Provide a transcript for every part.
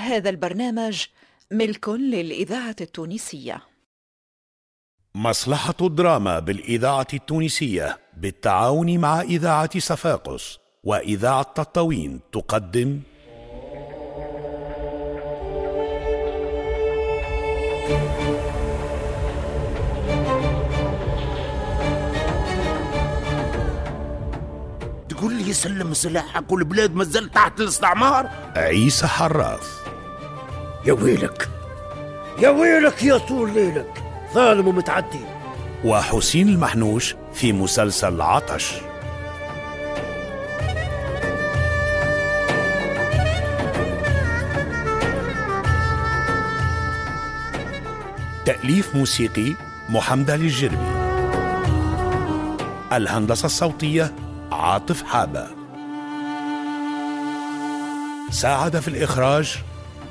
هذا البرنامج ملك للإذاعة التونسية. مصلحة الدراما بالإذاعة التونسية بالتعاون مع إذاعة صفاقس وإذاعة تطاوين تقدم. تقول لي سلم سلاحك والبلاد مازال تحت الاستعمار؟ عيسى حراث. يا ويلك يا ويلك يا طول ليلك. ظالم ومتعدي. وحسين المحنوش في مسلسل عطش. تأليف موسيقي محمد علي الجربي الهندسة الصوتية عاطف حابة. ساعد في الإخراج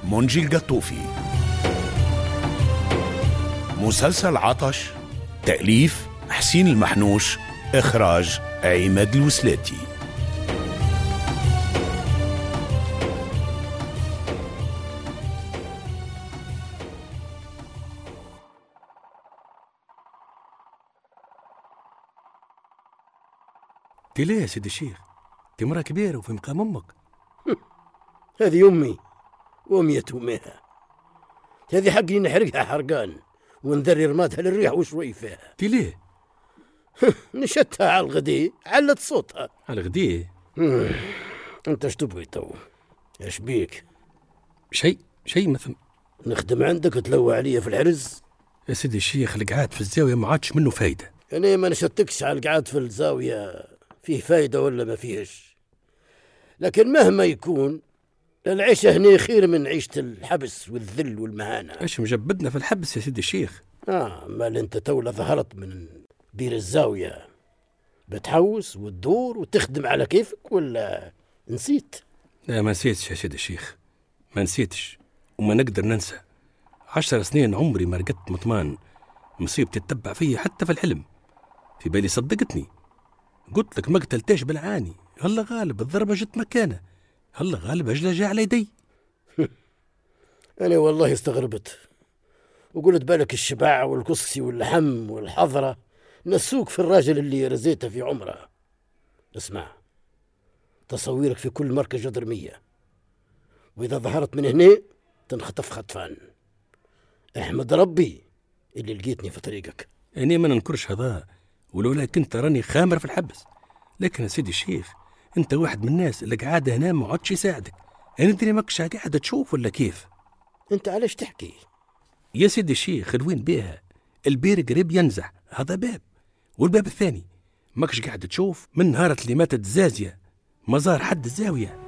منجي القطوفي مسلسل عطش تأليف حسين المحنوش إخراج عماد الوسلاتي. انت ليه يا سيدي الشيخ انت مرة كبيرة وفي مقام أمك. هذه أمي. وامية امها هذه حقي نحرقها حرقان ونذري رمادها للريح وشوي فيها. انت ليه؟ نشتها على الغدي علت صوتها. على غديه انت اش تبغي تو؟ إيش بيك؟ شيء شيء مثل نخدم عندك تلوى عليا في العرز يا سيدي الشيخ القعاد في الزاوية ما عادش منه فايدة. أنا ما نشتكش على القعاد في الزاوية فيه فايدة ولا ما فيهش. لكن مهما يكون العيشة هنا خير من عيشة الحبس والذل والمهانة. إيش مجبدنا في الحبس يا سيدي الشيخ. آه مال انت تولى ظهرت من بير الزاوية. بتحوس وتدور وتخدم على كيفك ولا نسيت؟ لا ما نسيتش يا سيدي الشيخ. ما نسيتش وما نقدر ننسى. عشر سنين عمري ما رقدت مطمان. مصيبتي تتبع فيا حتى في الحلم. في بالي صدقتني. قلت لك ما قتلتش بالعاني. هلا غالب الضربة جت مكانه. هلا غالب أجله جاء على يدي. أنا والله استغربت. وقلت بالك الشبع والقصي واللحم والحضرة نسوك في الراجل اللي رزيته في عمره. اسمع تصويرك في كل مركز جدرمية. وإذا ظهرت من هنا تنخطف خطفان أحمد ربي اللي لقيتني في طريقك. أنا ما ننكرش هذا ولولا كنت راني خامر في الحبس. لكن يا سيدي الشيخ أنت واحد من الناس اللي قاعدة هنا ما عادش يساعدك. أنا أدري ماكش قاعدة تشوف ولا كيف؟ أنت علاش تحكي؟ يا سيدي الشيخ الوين بيها. البير قريب ينزح هذا باب. والباب الثاني. ماكش قاعد تشوف من نهارة اللي ماتت زازية. مزار حد الزاوية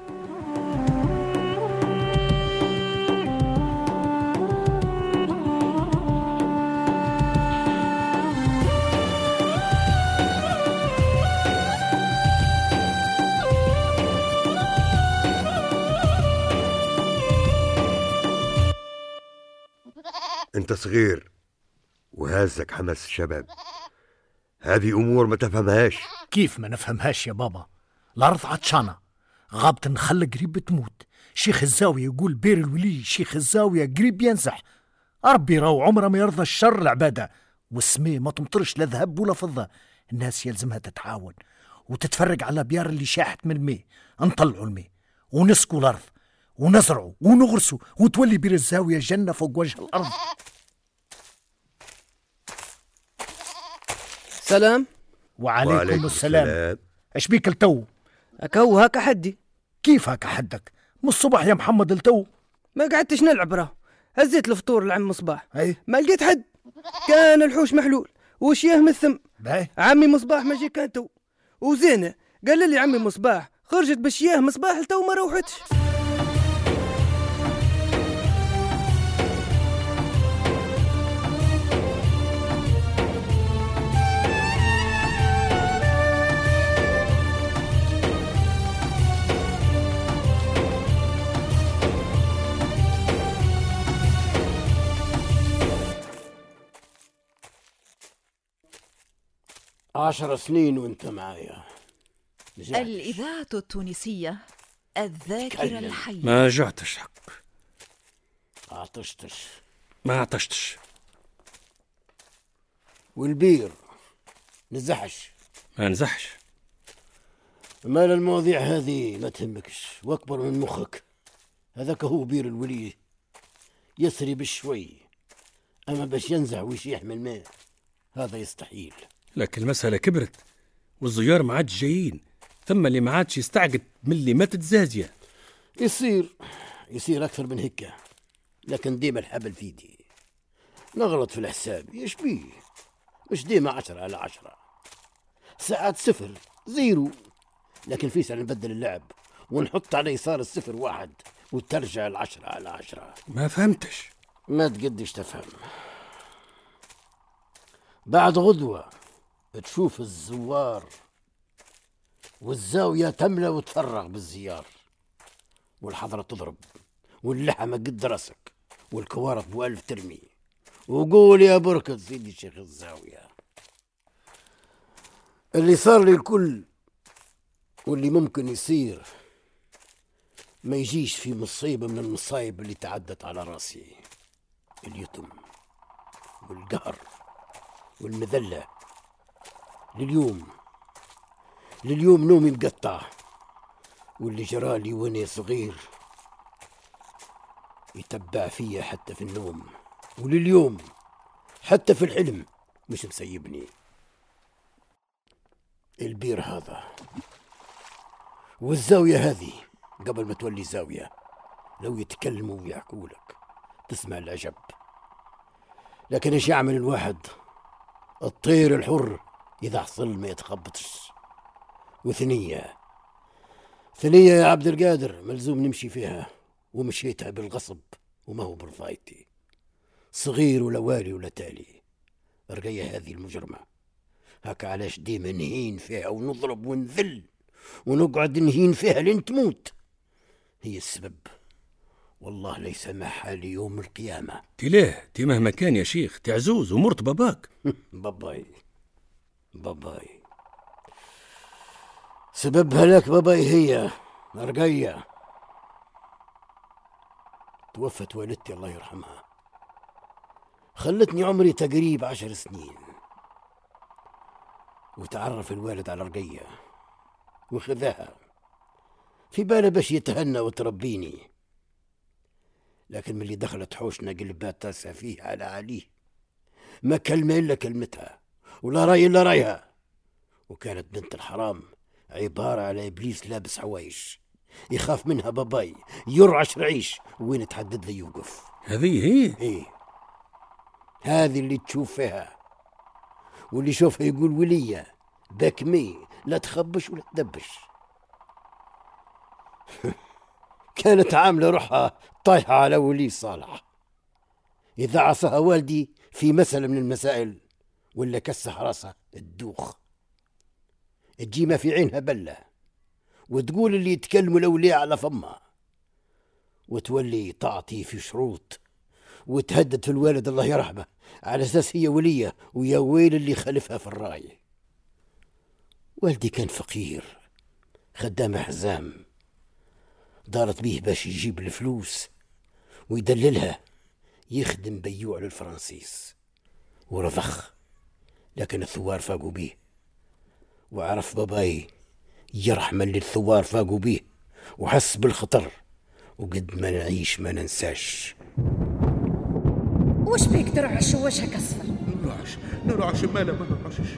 انت صغير وهازك حماس الشباب. هذه أمور ما تفهمهاش. كيف ما نفهمهاش يا بابا؟ الأرض عطشانة غابة النخلة قريب تموت. شيخ الزاوية يقول بير الولي شيخ الزاوية قريب ينزح. ربي راهو عمره ما يرضى الشر العبادة. والسماء ما تمطرش لا ذهب ولا فضة. الناس يلزمها تتعاون. وتتفرج على بيار اللي شاحت من الماء نطلعوا الماء ونسقوا الأرض. ونزرعوا. ونغرسوا. وتولي بير الزاوية جنة فوق وجه الأرض. سلام وعليكم, وعليكم السلام. إيش بيك التو؟ أكو هكا حدي كيف هكا حدك من الصبح يا محمد التو. ما قعدتش نلعب راه. هزيت الفطور لعم مصباح. أي. ما لقيت حد. كان الحوش محلول. وشياه من الثم باي عمي مصباح ما جي كان تو. وزينة. قال لي عمي مصباح. خرجت بالشياه مصباح لتو ما روحتش. عشر سنين وانت معايا. رجعت. الإذاعة التونسية الذاكرة تكلم. الحية. ما جعتش حق. عطشتش. ما عطشتش. والبير نزحش. ما نزحش. مال المواضيع هذه ما تهمكش. واكبر من مخك. هذاك هو بير الولي. يسري بشوي. أما باش ينزح ويشيح من الماء هذا يستحيل. لكن المسألة كبرت والزيار ما عادش جايين ثم اللي ما عادش يستعقد من اللي ماتت زازية. يصير يصير أكثر من هيك لكن ديما الحبل في يدي. نغلط في الحساب إيش بيه؟ مش ديما عشرة على عشرة. ساعات صفر زيرو. لكن في سنة نبدل اللعب ونحط على يسار الصفر واحد وترجع العشرة على عشرة. ما فهمتش. ما تقدش تفهم. بعد غدوة تشوف الزوار والزاوية تملى وتفرغ بالزيار والحضرة تضرب واللحمة قد راسك والكوارث بوالف ترمي. وقول يا بركة سيدي شيخ الزاوية. اللي صار لي الكل واللي ممكن يصير ما يجيش في مصيبة من المصايب اللي تعدت على رأسي. اليتم والقهر والمذلة لليوم. لليوم نومي مقطع واللي جرالي وأنا صغير يتبع فيا حتى في النوم. ولليوم حتى في الحلم مش مسيبني. البير هذا والزاوية هذه قبل ما تولي زاوية لو يتكلموا ويحكوا لك تسمع العجب. لكن إيش يعمل الواحد؟ الطير الحر إذا حصل ما يتخبطش. وثنية. ثنية يا عبد القادر ملزوم نمشي فيها. ومشيتها بالغصب وما هو برفايتي صغير ولا والي ولا تالي. رقية هذه المجرمة. هكا علاش ديما نهين فيها ونضرب ونذل. ونقعد نهين فيها لين تموت. هي السبب. والله لا يسامحها ليوم القيامة. تي ليه تي مهما كان يا شيخ تي عزوز ومرت باباك. باباي. باباي. سبب هلاك باباي هي رقية توفت والدتي الله يرحمها. خلتني عمري تقريب عشر سنين. وتعرف الوالد على رقية. وخذاها في باله باش يتهنى وتربيني. لكن من اللي دخلت حوشنا قلبات تاسع فيه على عليه ما كلمة إلا كلمتها. ولا راي إلا رايها. وكانت بنت الحرام عبارة على إبليس لابس حوايش يخاف منها باباي يرعش رعيش وين تحدد لي يوقف؟ هذه هي؟ إيه. هذه اللي تشوف فيها. واللي يشوفها يقول ولية بكمي لا تخبش ولا تدبش. كانت عاملة روحها طايحة على ولي صالح. إذا عصاها والدي في مسألة من المسائل. ولا كسح راسها الدوخ. تجي ما في عينها بلة وتقول اللي يتكلموا الأولياء على فمها وتولي تعطي في شروط. وتهدد في الوالد الله يرحمه. على أساس هي ولية ويا ويل اللي خلفها في الراي. والدي كان فقير. خدام حزام. دارت بيه باش يجيب الفلوس. ويدللها. يخدم بيوع للفرنسيس. ورضخ لكن الثوار فاقوا بيه. وعرف باباي يرحم اللي الثوار فاقوا بيه وحس بالخطر وقد ما نعيش ما ننساش. وش بيك ترعش ووجهك أصفر؟ نرعش نرعش مالا ما نرعشش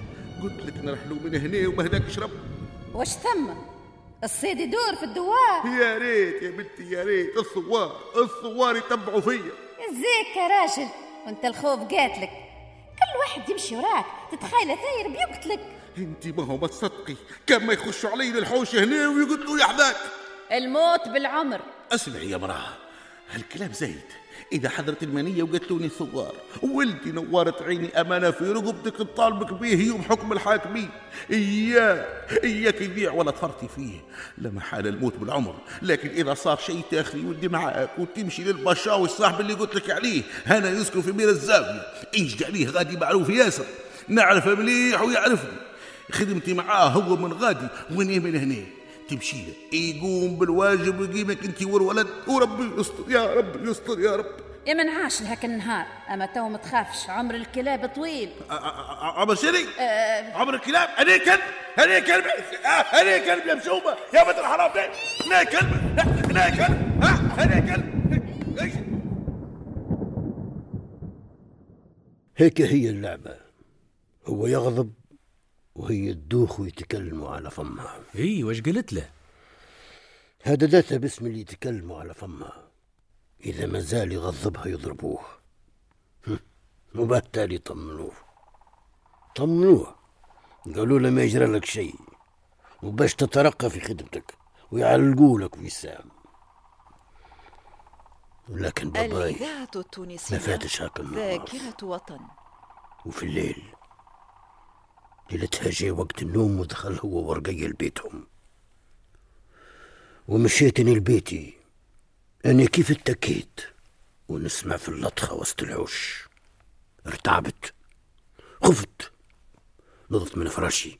قلت لك نرحلوا من هنا وما هناك شرب. وش ثم؟ الصيد يدور في الدوار. يا ريت يا بنتي يا ريت. الثوار الثوار يتبعوا فيا. زيك يا راجل وانت الخوف قاتلك. كل واحد يمشي وراك. تتخيل ثاير بيقتلك. انت ما هو ما تصدقي كان ما يخشوا علي للحوش هنا ويقتلوا يحذاك. الموت بالعمر. اسمعي يا مراه هالكلام زايد. إذا حضرت المنية وقتلوني الثوار ولدي نورت عيني أمانة في رقبتك نطالبك به يوم حكم الحاكمين. إياك إياك يبيع ولا تفرطي فيه. لا محال الموت بالعمر لكن إذا صار شيء تأخذي ولدي معاك وتمشي للبشاوي الصاحب اللي قلت لك عليه. هنا يسكن في بير الزاوية إنجد عليه غادي معروف ياسر؟ نعرفه مليح ويعرفني. خدمتي معاه هو من غادي وين من هنا. تمشي يقوم بالواجب ويقيمك أنت والولد. وربي يستر يا رب يستر يا رب. يا من عاش لهك النهار. أما تو ما تخافش عمر الكلاب طويل. عمر شني عمر الكلاب؟ أنا كلب؟ أنا كلب؟ آه، أنا كلب يا مشومه يا بنت الحرام أنا كلب أنا كلب. ها أنا كلب؟ هيك هي اللعبة. هو يغضب وهي تدوخ ويتكلموا على فمها. إي واش قلت له؟ هذا ذاتها باسم اللي يتكلموا على فمها. إذا ما زال يغضبها يضربوه. وبالتالي طمنوه. طمنوه. قالوا له ما يجرى لك شيء. وباش تترقى في خدمتك ويعلقوا لك وسام لكن باباي ما فاتش هاك النهار. ذاكرة وطن. وفي الليل ليلتها جاي وقت النوم ودخل هو ورقية لبيتهم. ومشيتني لبيتي. أنا كيف اتكيت ونسمع في اللطخة وسط العوش. ارتعبت. خفت. نضت من فراشي.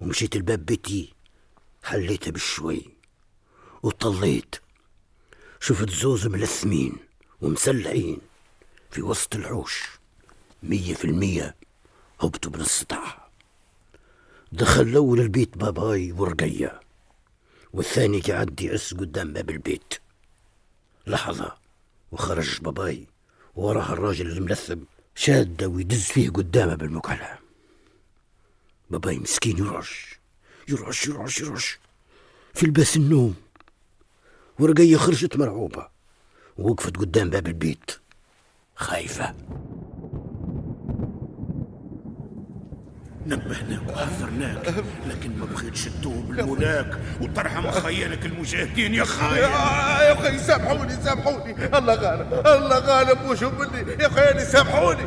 ومشيت الباب بيتي. حليته بالشوي وطليت. شفت زوز ملثمين ومسلعين في وسط العوش. مية في المية هبطوا من السطح. دخل الأول البيت باباي ورقية. والثاني قعد يعس قدام باب البيت. لحظة. وخرج باباي. وراه الراجل الملثم شاده ويدز فيه قدامه بالمكحلة باباي مسكين يرعش يرعش يرعش يرعش في لباس النوم. ورقية خرجت مرعوبة. ووقفت قدام باب البيت. خايفة. نبهناك وحذرناك لكن ما بغيتش تتوب الملاك وترحم خيانك المجاهدين يا خاين يا أخي سامحوني سامحوني. الله غالب الله غالب وشو مني. يا خياني سامحوني.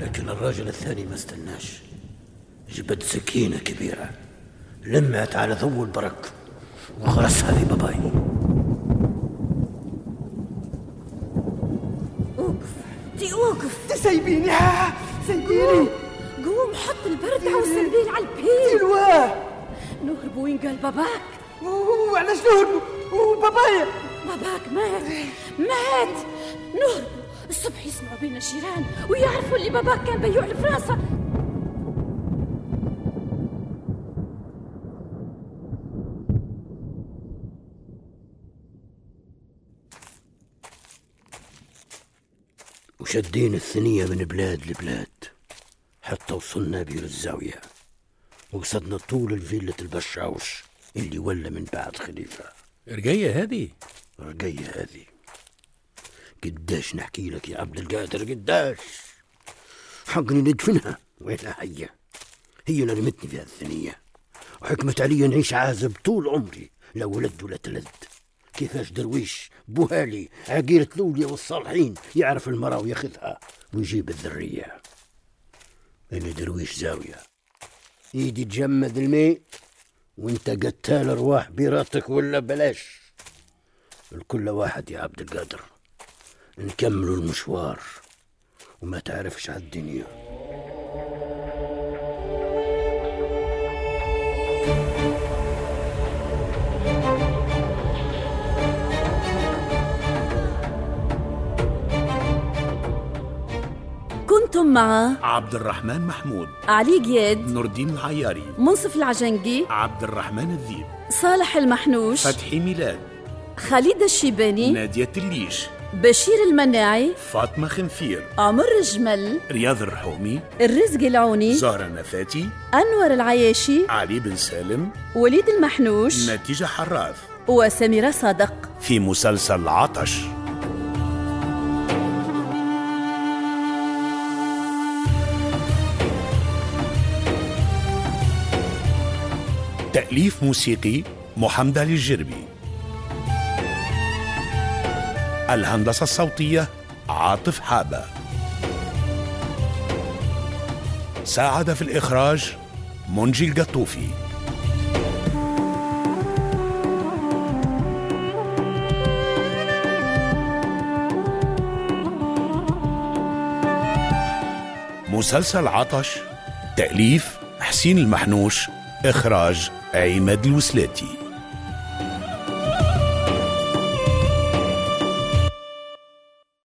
لكن الراجل الثاني ما استناش. جبت سكينة كبيرة. لمعت على ذو البرك وغرسها في باباي تي اوقف سايبيني سايبيني قوم حط البرد على السربيل على البيل الواه نهرب وين قال باباك؟ وعلاش نهربوا وبابايا باباك مات. مات. نهرب. الصبح يسمعوا بين الجيران ويعرفوا اللي باباك كان بيوع الفراسة وشدينا الثنية من بلاد لبلاد حتى وصلنا بير الزاوية. وقصدنا طول الفيلة البشاوش اللي ولا من بعد خليفة. رقية هذه؟ رقية هذه. قداش نحكي لك يا عبد القادر قداش؟ حقني ندفنها. وينها حية هي اللي رمتني في الثنية. وحكمت علي نعيش عازب طول عمري لا ولد ولا تلد. كيفاش درويش بوهالي عقيلة الأولياء والصالحين يعرف المرأة وياخذها ويجيب الذرية. أنا درويش زاوية. إيدي تجمد الماء وإنت قتال أرواح بيراتك ولا بلاش. الكل واحد يا عبد القادر. نكملوا المشوار وما تعرفش على مع عبد الرحمن محمود علي قياد نور الدين العياري منصف العجنقي عبد الرحمن الذيب صالح المحنوش فتحي ميلاد خالد الشيباني نادية الليش بشير المناعي فاطمة خنفير عمر الجمل رياض الرحومي الرزق العوني زهرة نفاتي أنور العياشي علي بن سالم وليد المحنوش نتيجة حراث. وسميرة صادق. في مسلسل عطش. تأليف موسيقي محمد علي الجربي. الهندسة الصوتية عاطف حابة. ساعد في الإخراج منجي القطوفي مسلسل عطش تأليف حسين المحنوش إخراج عماد الوسلاتي.